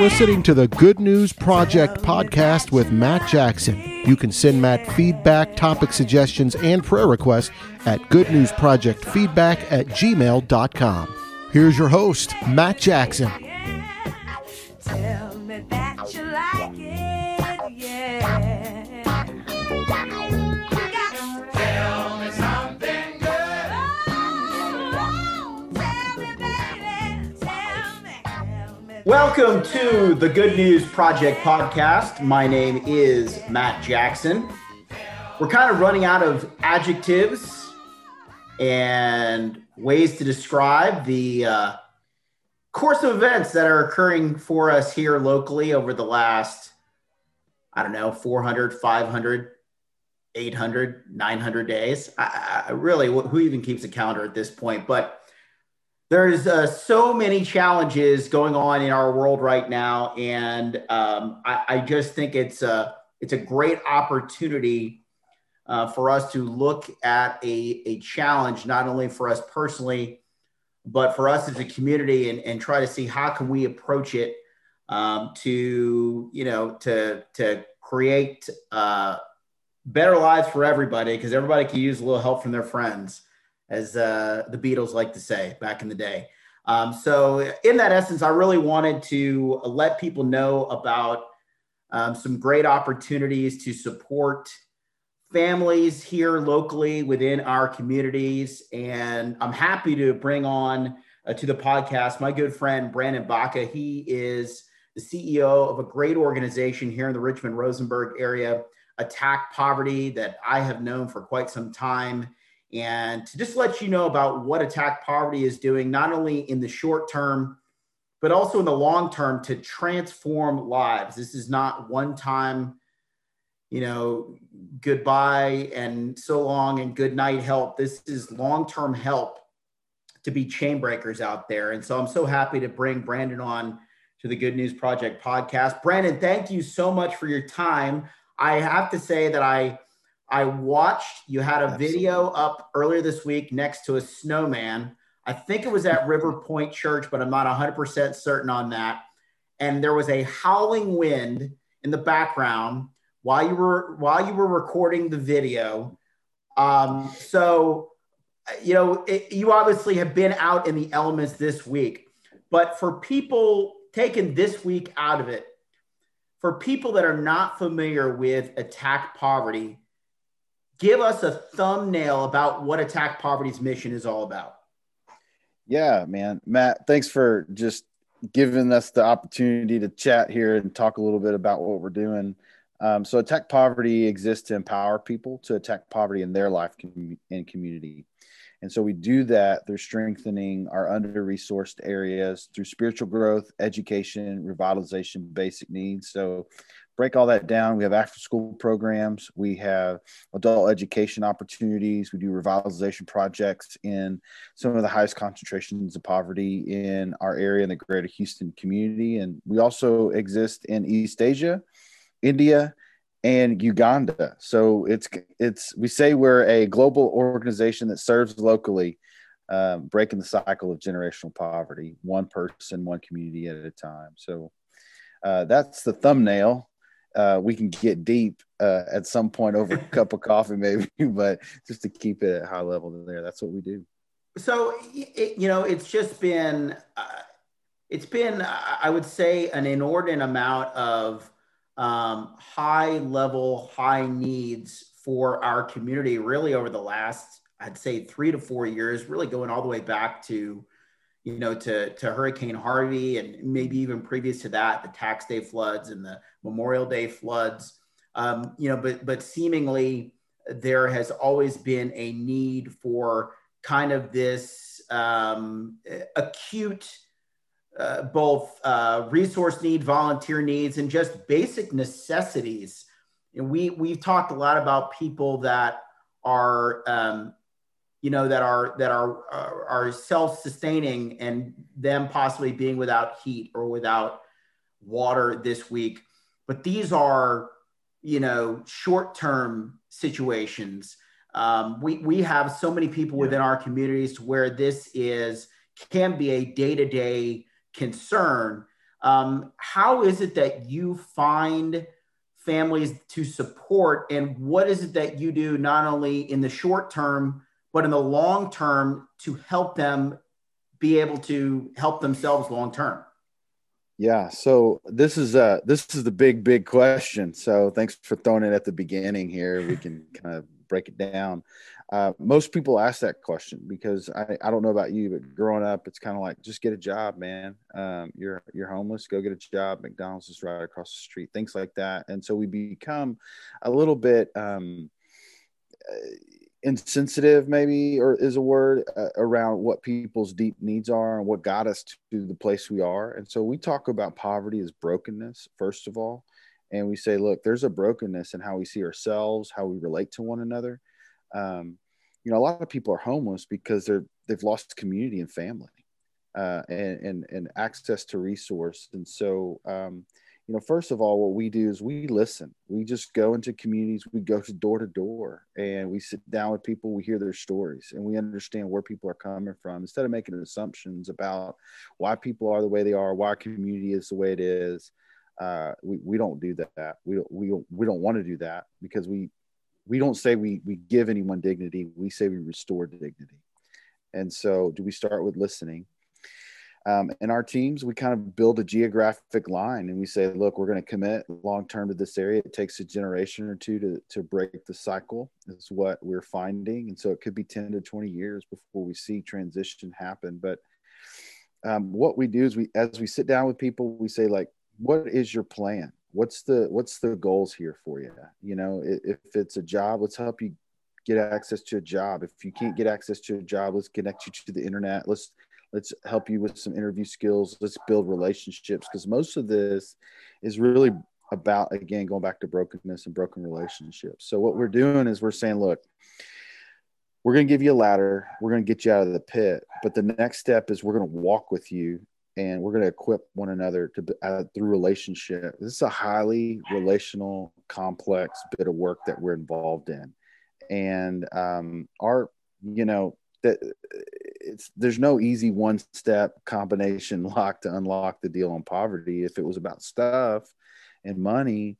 listening to the Good News Project podcast with Matt Jackson. You can send Matt feedback, topic suggestions, and prayer requests at goodnewsprojectfeedback at gmail.com. Here's your host, Matt Jackson. Welcome to the Good News Project podcast. My name is Matt Jackson. We're kind of running out of adjectives and ways to describe the uh, course of events that are occurring for us here locally over the last, I don't know, 400, 500, 800, 900 days. I, I really, who even keeps a calendar at this point? But there's uh, so many challenges going on in our world right now, and um, I, I, just think it's a it's a great opportunity uh, for us to look at a, a challenge not only for us personally, but for us as a community, and, and try to see how can we approach it um, to you know to to create uh, better lives for everybody because everybody can use a little help from their friends as uh, the Beatles like to say back in the day. Um, so, in that essence, I really wanted to let people know about um, some great opportunities to support families here locally within our communities. And I'm happy to bring on uh, to the podcast my good friend Brandon Baca. He is the CEO of a great organization here in the Richmond Rosenberg area, Attack Poverty, that I have known for quite some time and to just let you know about what Attack Poverty is doing, not only in the short term, but also in the long term to transform lives. This is not one time, you know, goodbye and so long and good night help. This is long term help to be chain breakers out there. And so I'm so happy to bring Brandon on to the Good News Project podcast. Brandon, thank you so much for your time. I have to say that I I watched, you had a Absolutely. video up earlier this week next to a snowman. I think it was at River Point Church, but I'm not 100% certain on that. And there was a howling wind in the background while you were while you were recording the video. Um, so, you know, it, you obviously have been out in the elements this week, but for people taking this week out of it, for people that are not familiar with attack poverty, give us a thumbnail about what Attack Poverty's mission is all about. Yeah, man. Matt, thanks for just giving us the opportunity to chat here and talk a little bit about what we're doing. Um, so, Attack Poverty exists to empower people to attack poverty in their life and community. And so we do that through strengthening our under resourced areas through spiritual growth, education, revitalization, basic needs. So break all that down, we have after school programs, we have adult education opportunities, we do revitalization projects in some of the highest concentrations of poverty in our area in the greater Houston community. And we also exist in East Asia, India, and Uganda. So it's it's we say we're a global organization that serves locally, um, breaking the cycle of generational poverty, one person, one community at a time. So uh, that's the thumbnail uh, we can get deep uh, at some point over a cup of coffee, maybe, but just to keep it at high level there, that's what we do. So, it, you know, it's just been, uh, it's been, I would say, an inordinate amount of um, high level, high needs for our community, really over the last, I'd say, three to four years, really going all the way back to you know, to, to Hurricane Harvey and maybe even previous to that, the tax day floods and the Memorial Day floods. Um, you know, but but seemingly there has always been a need for kind of this um, acute, uh, both uh, resource need, volunteer needs, and just basic necessities. And we we've talked a lot about people that are um, you know that are that are are, are self-sustaining and them possibly being without heat or without water this week. But these are you know short-term situations. Um, we we have so many people yeah. within our communities where this is can be a day-to-day concern. Um, how is it that you find families to support, and what is it that you do not only in the short term but in the long term to help them be able to help themselves long term? Yeah, so this is uh this is the big big question. So thanks for throwing it at the beginning here. We can kind of break it down. Uh, most people ask that question because I, I don't know about you, but growing up, it's kind of like just get a job, man. Um, you're you're homeless, go get a job. McDonald's is right across the street, things like that. And so we become a little bit um, insensitive, maybe, or is a word uh, around what people's deep needs are and what got us to the place we are. And so we talk about poverty as brokenness, first of all. And we say, look, there's a brokenness in how we see ourselves, how we relate to one another um, you know, a lot of people are homeless because they're they've lost community and family, uh, and, and and access to resource. And so, um, you know, first of all, what we do is we listen. We just go into communities. We go to door to door, and we sit down with people. We hear their stories, and we understand where people are coming from. Instead of making assumptions about why people are the way they are, why community is the way it is, uh, we, we don't do that. We don't, we we don't want to do that because we we don't say we we give anyone dignity we say we restore dignity and so do we start with listening um, in our teams we kind of build a geographic line and we say look we're going to commit long term to this area. It takes a generation or two to, to break the cycle is what we're finding. And so it could be 10 to 20 years before we see transition happen. But um, what we do is we as we sit down with people we say like what is your plan? What's the what's the goals here for you you know if it's a job let's help you get access to a job. If you can't get access to a job let's connect you to the internet. Let's let's help you with some interview skills. Let's build relationships because most of this is really about again going back to brokenness and broken relationships. So what we're doing is we're saying look we're going to give you a ladder. We're going to get you out of the pit but the next step is we're going to walk with you and we're going to equip one another to uh, through relationship. This is a highly relational, complex bit of work that we're involved in, and um, our, you know, that it's there's no easy one step combination lock to unlock the deal on poverty. If it was about stuff and money,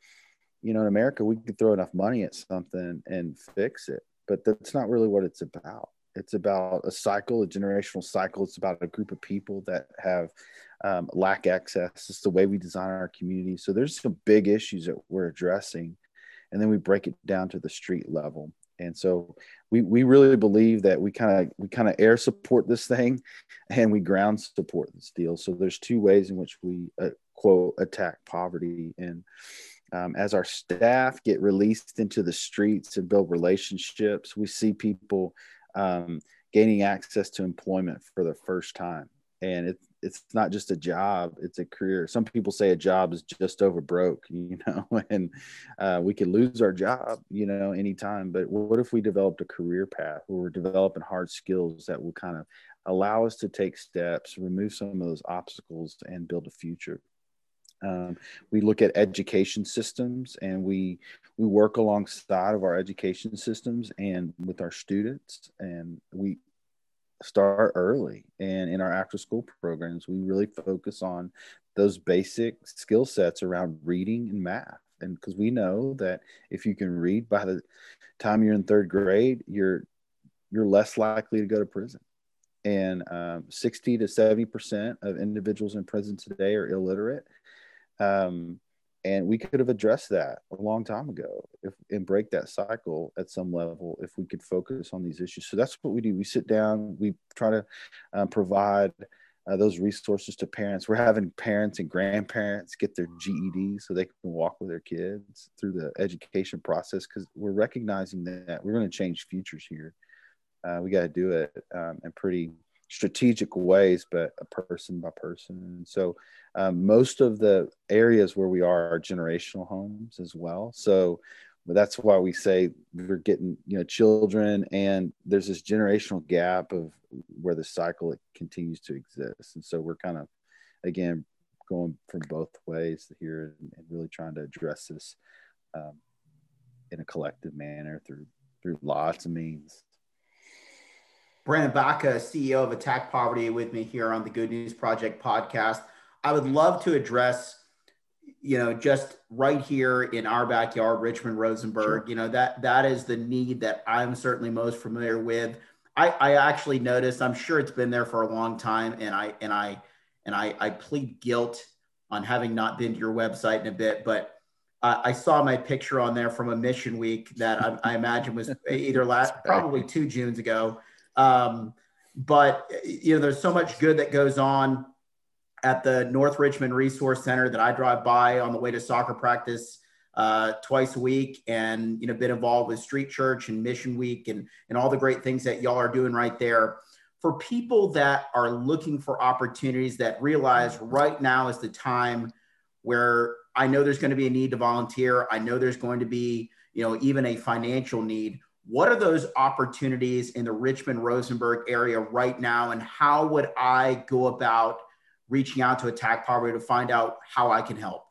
you know, in America we could throw enough money at something and fix it, but that's not really what it's about it's about a cycle, a generational cycle. It's about a group of people that have um, lack access. It's the way we design our community. So there's some big issues that we're addressing, and then we break it down to the street level. And so we we really believe that we kind of we kind of air support this thing, and we ground support this deal. So there's two ways in which we uh, quote attack poverty and. Um, as our staff get released into the streets and build relationships, we see people um, gaining access to employment for the first time. And it's it's not just a job; it's a career. Some people say a job is just over broke, you know, and uh, we could lose our job, you know, anytime. But what if we developed a career path where we're developing hard skills that will kind of allow us to take steps, remove some of those obstacles, and build a future? Um, we look at education systems and we we work alongside of our education systems and with our students and we start early. And in our after school programs we really focus on those basic skill sets around reading and math. And because we know that if you can read by the time you're in third grade you're you're less likely to go to prison. And um, 60 to 70 percent of individuals in prison today are illiterate. Um, and we could have addressed that a long time ago if and break that cycle at some level if we could focus on these issues. So that's what we do. We sit down we try to um, provide uh, those resources to parents. We're having parents and grandparents get their ged so they can walk with their kids through the education process because we're recognizing that we're going to change futures here. Uh, we got to do it um, and pretty strategic ways, but a person by person. And so um, most of the areas where we are are generational homes as well. So that's why we say we're getting you know children and there's this generational gap of where the cycle continues to exist and so we're kind of again going from both ways here and, really trying to address this um, in a collective manner through through lots of means Brandon Baca, CEO of Attack Poverty, with me here on the Good News Project podcast. I would love to address you know just right here in our backyard richmond rosenberg sure. you know that that is the need that i'm certainly most familiar with i i actually noticed i'm sure it's been there for a long time and i and i and i i plead guilt on having not been to your website in a bit but uh, I saw my picture on there from a mission week that I, I imagine was either last, probably two Junes ago. Um, but you know, there's so much good that goes on at the North Richmond Resource Center that I drive by on the way to soccer practice uh, twice a week, and you know, been involved with Street Church and Mission Week and and all the great things that y'all are doing right there. For people that are looking for opportunities that realize right now is the time where I know there's going to be a need to volunteer. I know there's going to be, you know, even a financial need. What are those opportunities in the Richmond Rosenberg area right now? And how would I go about reaching out to Attack Poverty to find out how I can help?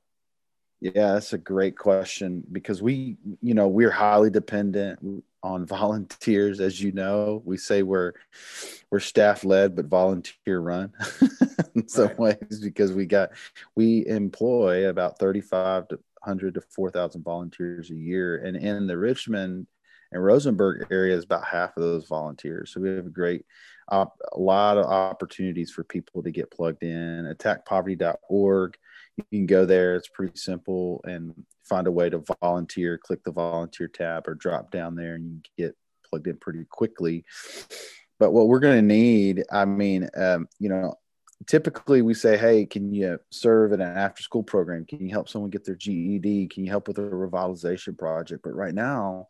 Yeah, that's a great question because we, you know, we're highly dependent on volunteers. As you know, we say we're we're staff led but volunteer run in some right. ways because we got we employ about 35 to 100 to 4,000 volunteers a year, and in the Richmond and Rosenberg area is about half of those volunteers. So we have a great a lot of opportunities for people to get plugged in. Attackpoverty.org you can go there. It's pretty simple and find a way to volunteer. Click the volunteer tab or drop down there and you get plugged in pretty quickly. But what we're going to need, I mean, um, you know, typically we say, hey, can you serve in an after school program? Can you help someone get their GED? Can you help with a revitalization project? But right now,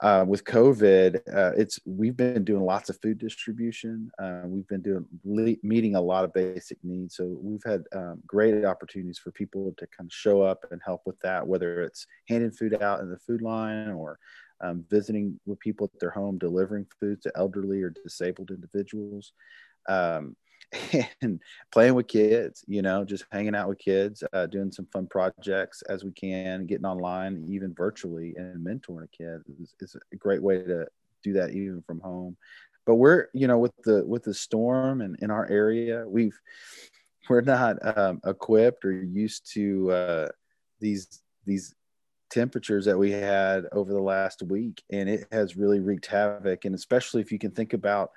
uh, with COVID, uh, it's we've been doing lots of food distribution. Uh, we've been doing le- meeting a lot of basic needs. So we've had um, great opportunities for people to kind of show up and help with that, whether it's handing food out in the food line or um, visiting with people at their home, delivering food to elderly or disabled individuals. Um, and playing with kids, you know, just hanging out with kids, uh, doing some fun projects as we can, getting online, even virtually, and mentoring a kid is, is a great way to do that even from home. But we're, you know, with the with the storm and in our area, we've we're not um, equipped or used to uh, these these temperatures that we had over the last week, and it has really wreaked havoc. And especially if you can think about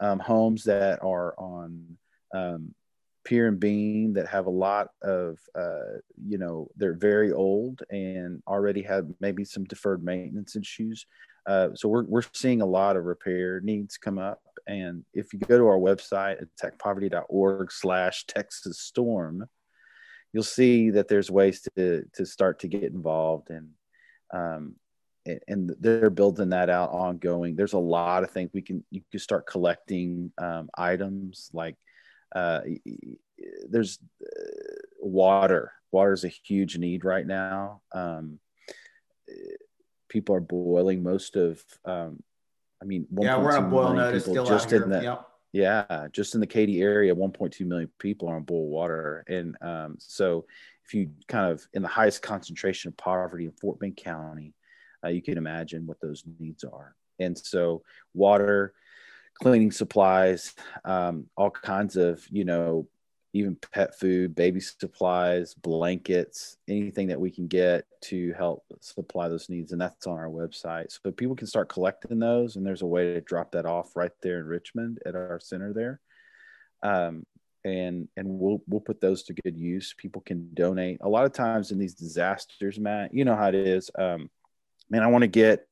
um, homes that are on um, pier and beam that have a lot of uh, you know they're very old and already have maybe some deferred maintenance issues. Uh, so we're, we're seeing a lot of repair needs come up. And if you go to our website at attackpoverty.org slash texas storm you'll see that there's ways to to start to get involved and um, and they're building that out ongoing. There's a lot of things we can you can start collecting um, items like uh, there's uh, water. Water is a huge need right now. Um, people are boiling most of. Um, I mean, yeah, we're on boil notice still just in the yep. yeah, just in the Katy area, 1.2 million people are on boil water, and um, so if you kind of in the highest concentration of poverty in Fort Bend County uh, you can imagine what those needs are. And so, water, cleaning supplies, um, all kinds of, you know, even pet food, baby supplies, blankets, anything that we can get to help supply those needs. And that's on our website. So people can start collecting those. And there's a way to drop that off right there in Richmond at our center there. Um, and and we'll we'll put those to good use. People can donate. A lot of times in these disasters, Matt, you know how it is. Um, man, I want to get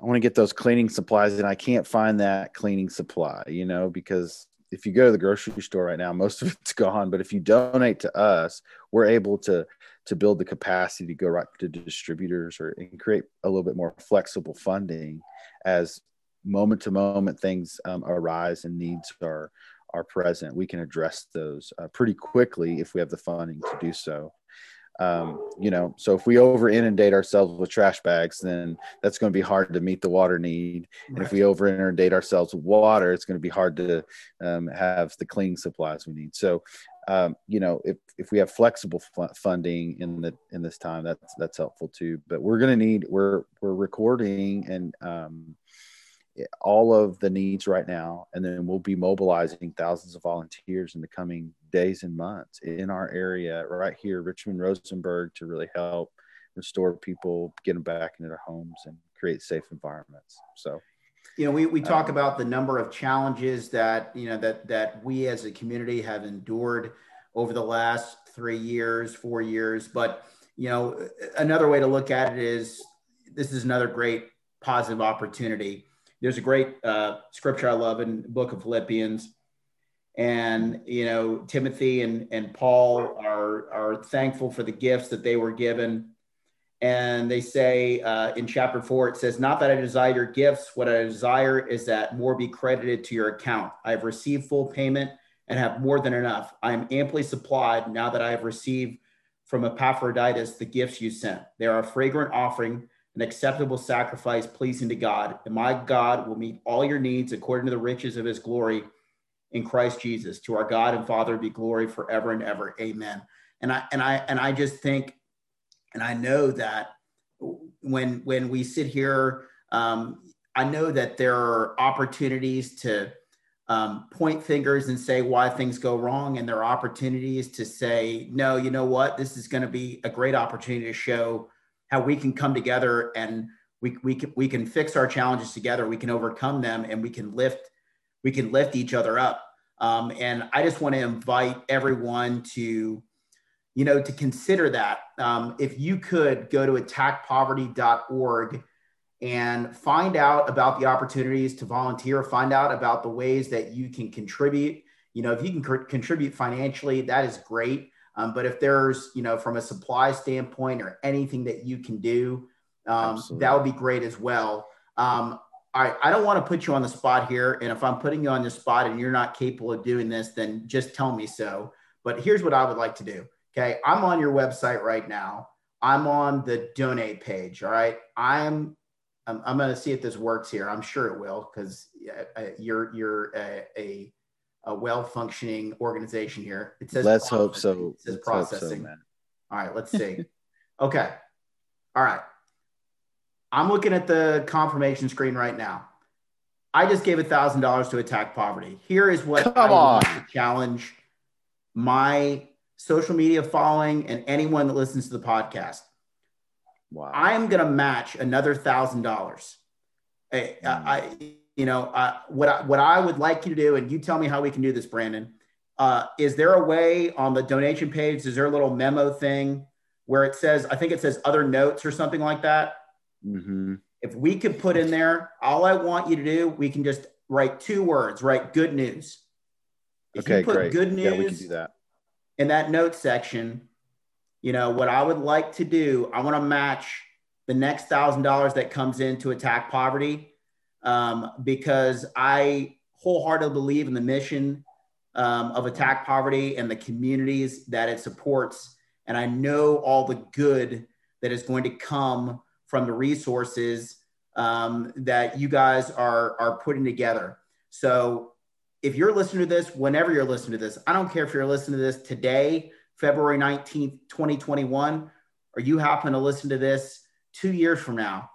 I want to get those cleaning supplies and I can't find that cleaning supply, you know, because if you go to the grocery store right now, most of it's gone. But if you donate to us, we're able to to build the capacity to go right to distributors or and create a little bit more flexible funding as moment to moment things um, arise and needs are are present. We can address those uh, pretty quickly if we have the funding to do so. Um, you know, so if we over inundate ourselves with trash bags, then that's going to be hard to meet the water need. Right. And if we over inundate ourselves with water, it's going to be hard to um, have the cleaning supplies we need. So, um, you know, if, if we have flexible f- funding in the in this time, that's that's helpful too. But we're going to need we're we're recording and um, all of the needs right now, and then we'll be mobilizing thousands of volunteers in the coming days and months in our area right here, Richmond Rosenberg, to really help restore people, get them back into their homes and create safe environments. So, you know, we, we talk um, about the number of challenges that, you know, that, that we as a community have endured over the last three years, four years. But, you know, another way to look at it is this is another great positive opportunity. There's a great uh, scripture I love in the book of Philippians. And, you know, Timothy and, and Paul are, are thankful for the gifts that they were given. And they say uh, in chapter four, it says, Not that I desire your gifts. What I desire is that more be credited to your account. I have received full payment and have more than enough. I am amply supplied now that I have received from Epaphroditus the gifts you sent. They are a fragrant offering, an acceptable sacrifice pleasing to God. And my God will meet all your needs according to the riches of his glory in Christ Jesus. To our God and Father be glory forever and ever. Amen. And I and I and I just think, and I know that when when we sit here, um, I know that there are opportunities to um, point fingers and say why things go wrong, and there are opportunities to say, no, you know what, this is going to be a great opportunity to show how we can come together and we, we can we can fix our challenges together. We can overcome them, and we can lift we can lift each other up. Um, and I just want to invite everyone to, you know, to consider that. Um, if you could go to attackpoverty.org and find out about the opportunities to volunteer, find out about the ways that you can contribute. You know, if you can co- contribute financially, that is great. Um, but if there's, you know, from a supply standpoint or anything that you can do, um, that would be great as well. Um, I, I don't want to put you on the spot here. And if I'm putting you on the spot and you're not capable of doing this, then just tell me so. But here's what I would like to do. Okay. I'm on your website right now. I'm on the donate page. All right. I'm I'm, I'm going to see if this works here. I'm sure it will because uh, you're you're a, a, a well functioning organization here. It says let's hope so. It says let's processing. So, All right, let's see. okay. All right. I'm looking at the confirmation screen right now. I just gave a thousand dollars to attack poverty. Here is what Come I on. to challenge my social media following and anyone that listens to the podcast. Wow. I am going to match another thousand dollars. I, I, you know, uh, what I, what I would like you to do, and you tell me how we can do this, Brandon. Uh, is there a way on the donation page? Is there a little memo thing where it says, I think it says other notes or something like that? Mm-hmm. If we could put in there, all I want you to do, we can just write two words, write good news. If okay, you put great. good news yeah, we can do that. in that note section, you know, what I would like to do, I want to match the next thousand dollars that comes in to attack poverty um, because I wholeheartedly believe in the mission um, of attack poverty and the communities that it supports. And I know all the good that is going to come from the resources um, that you guys are, are putting together. So if you're listening to this, whenever you're listening to this, I don't care if you're listening to this today February 19th, 2021, or you happen to listen to this two years from now,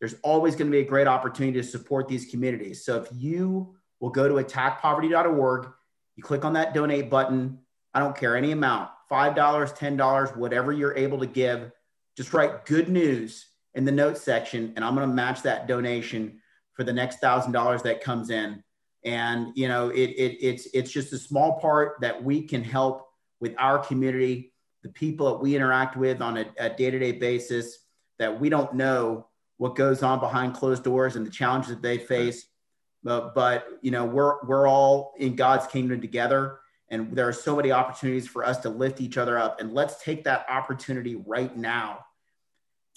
there's always going to be a great opportunity to support these communities. So if you will go to attackpoverty.org, you click on that donate button. I don't care any amount, $5, $10, whatever you're able to give, just write good news in the notes section and I'm going to match that donation for the next thousand dollars that comes in. And you know, it, it it's it's just a small part that we can help with our community, the people that we interact with on a, day-to-day basis that we don't know what goes on behind closed doors and the challenges that they face. But, but you know, we're, we're all in God's kingdom together. And there are so many opportunities for us to lift each other up. And let's take that opportunity right now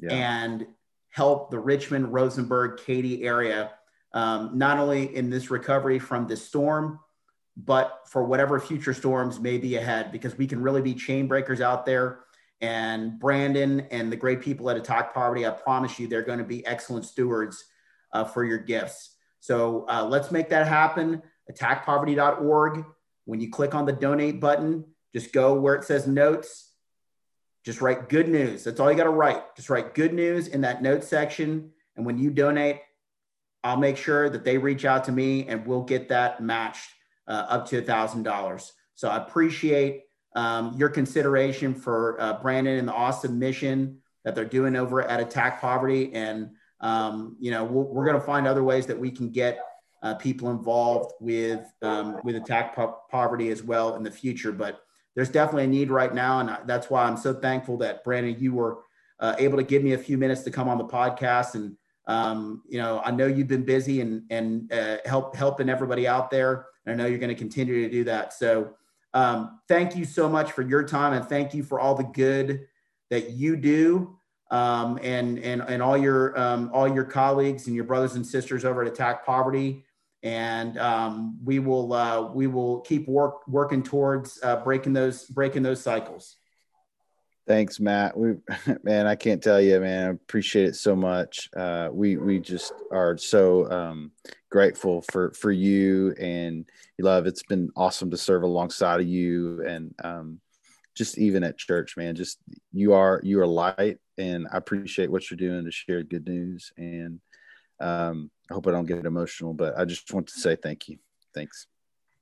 yeah. and help the Richmond, Rosenberg, Katy area, um, not only in this recovery from this storm, but for whatever future storms may be ahead, because we can really be chain breakers out there. And Brandon and the great people at Attack Poverty, I promise you, they're going to be excellent stewards uh, for your gifts. So uh, let's make that happen. Attackpoverty.org. When you click on the donate button, just go where it says notes. Just write good news. That's all you got to write. Just write good news in that note section. And when you donate, I'll make sure that they reach out to me and we'll get that matched uh, up to a thousand dollars. So I appreciate um, your consideration for uh, Brandon and the awesome mission that they're doing over at Attack Poverty. And, um, you know, we are going to find other ways that we can get uh, people involved with, um, with Attack po- Poverty as well in the future. But there's definitely a need right now. And that's why I'm so thankful that, Brandon, you were uh, able to give me a few minutes to come on the podcast. And, um, you know, I know you've been busy and, and uh, help, helping everybody out there. And I know you're going to continue to do that. So, um, thank you so much for your time and thank you for all the good that you do um, and, and, and all your, um, all your colleagues and your brothers and sisters over at Attack Poverty. And um, we will, uh, we will keep work, working towards uh, breaking those, breaking those cycles. Thanks, Matt. We, man, I can't tell you, man. I appreciate it so much. Uh, we we just are so um, grateful for for you and you love. It's been awesome to serve alongside of you, and um, just even at church, man. Just you are you are light, and I appreciate what you're doing to share good news. And um, I hope I don't get emotional, but I just want to say thank you. Thanks.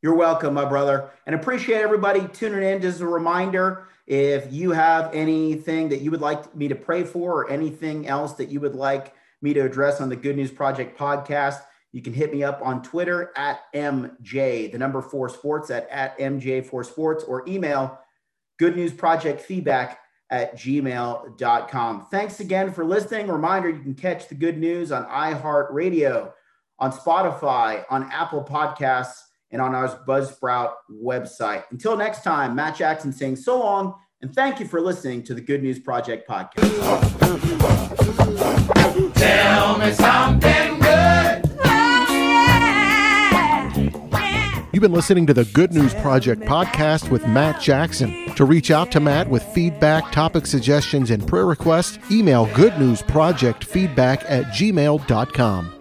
You're welcome, my brother, and appreciate everybody tuning in. Just a reminder if you have anything that you would like me to pray for or anything else that you would like me to address on the Good News Project podcast, you can hit me up on Twitter at MJ, the number four sports at, at MJ4 sports, or email Good News Project feedback at gmail.com. Thanks again for listening. Reminder you can catch the good news on iHeartRadio, on Spotify, on Apple Podcasts and on our Buzzsprout website. Until next time, Matt Jackson saying so long and thank you for listening to the Good News Project podcast. Tell me something You've been listening to the Good News Project podcast with Matt Jackson. To reach out to Matt with feedback, topic suggestions, and prayer requests, email goodnewsprojectfeedback at gmail.com.